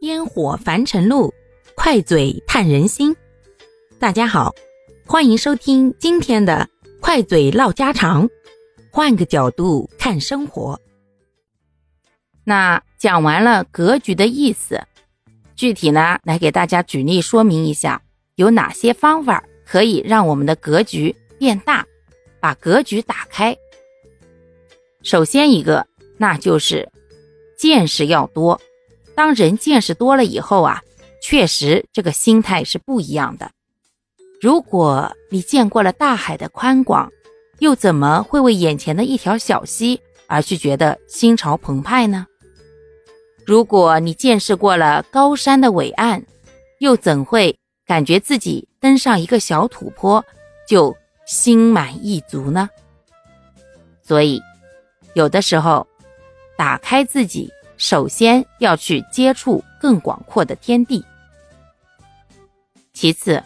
烟火凡尘路，快嘴探人心。大家好，欢迎收听今天的快嘴唠家常，换个角度看生活。那讲完了格局的意思，具体呢来给大家举例说明一下，有哪些方法可以让我们的格局变大，把格局打开。首先一个，那就是见识要多。当人见识多了以后啊，确实这个心态是不一样的。如果你见过了大海的宽广，又怎么会为眼前的一条小溪而去觉得心潮澎湃呢？如果你见识过了高山的伟岸，又怎会感觉自己登上一个小土坡就心满意足呢？所以。有的时候，打开自己，首先要去接触更广阔的天地。其次，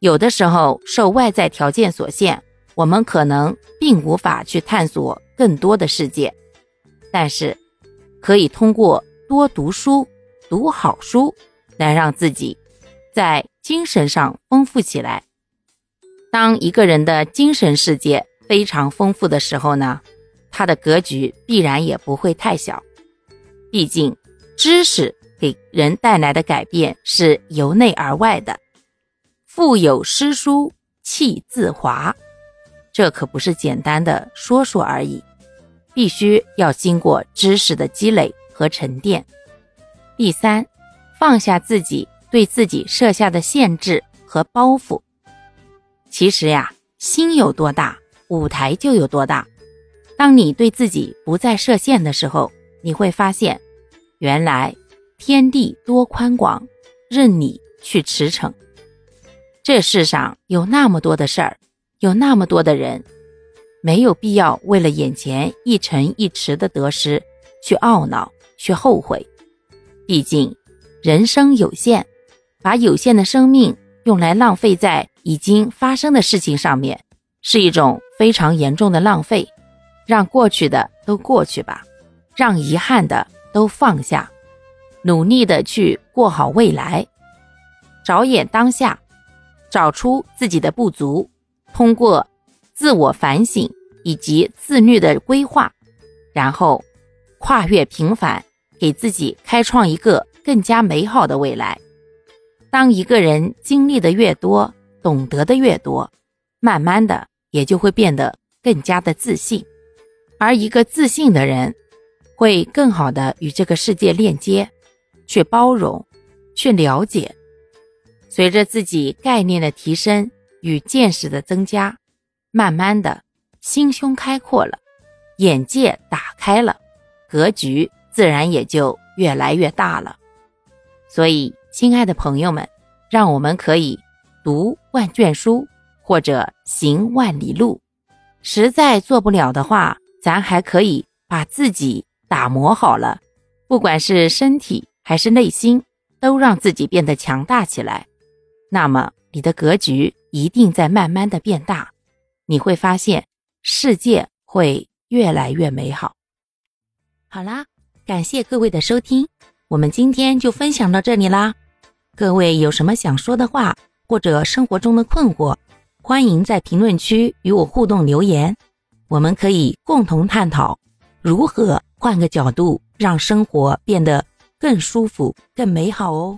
有的时候受外在条件所限，我们可能并无法去探索更多的世界，但是可以通过多读书、读好书，来让自己在精神上丰富起来。当一个人的精神世界非常丰富的时候呢？他的格局必然也不会太小，毕竟知识给人带来的改变是由内而外的。腹有诗书气自华，这可不是简单的说说而已，必须要经过知识的积累和沉淀。第三，放下自己对自己设下的限制和包袱。其实呀，心有多大，舞台就有多大。当你对自己不再设限的时候，你会发现，原来天地多宽广，任你去驰骋。这世上有那么多的事儿，有那么多的人，没有必要为了眼前一城一池的得失去懊恼、去后悔。毕竟人生有限，把有限的生命用来浪费在已经发生的事情上面，是一种非常严重的浪费。让过去的都过去吧，让遗憾的都放下，努力的去过好未来，着眼当下，找出自己的不足，通过自我反省以及自律的规划，然后跨越平凡，给自己开创一个更加美好的未来。当一个人经历的越多，懂得的越多，慢慢的也就会变得更加的自信。而一个自信的人，会更好的与这个世界链接，去包容，去了解。随着自己概念的提升与见识的增加，慢慢的心胸开阔了，眼界打开了，格局自然也就越来越大了。所以，亲爱的朋友们，让我们可以读万卷书，或者行万里路。实在做不了的话，咱还可以把自己打磨好了，不管是身体还是内心，都让自己变得强大起来。那么你的格局一定在慢慢的变大，你会发现世界会越来越美好。好啦，感谢各位的收听，我们今天就分享到这里啦。各位有什么想说的话，或者生活中的困惑，欢迎在评论区与我互动留言。我们可以共同探讨如何换个角度让生活变得更舒服、更美好哦。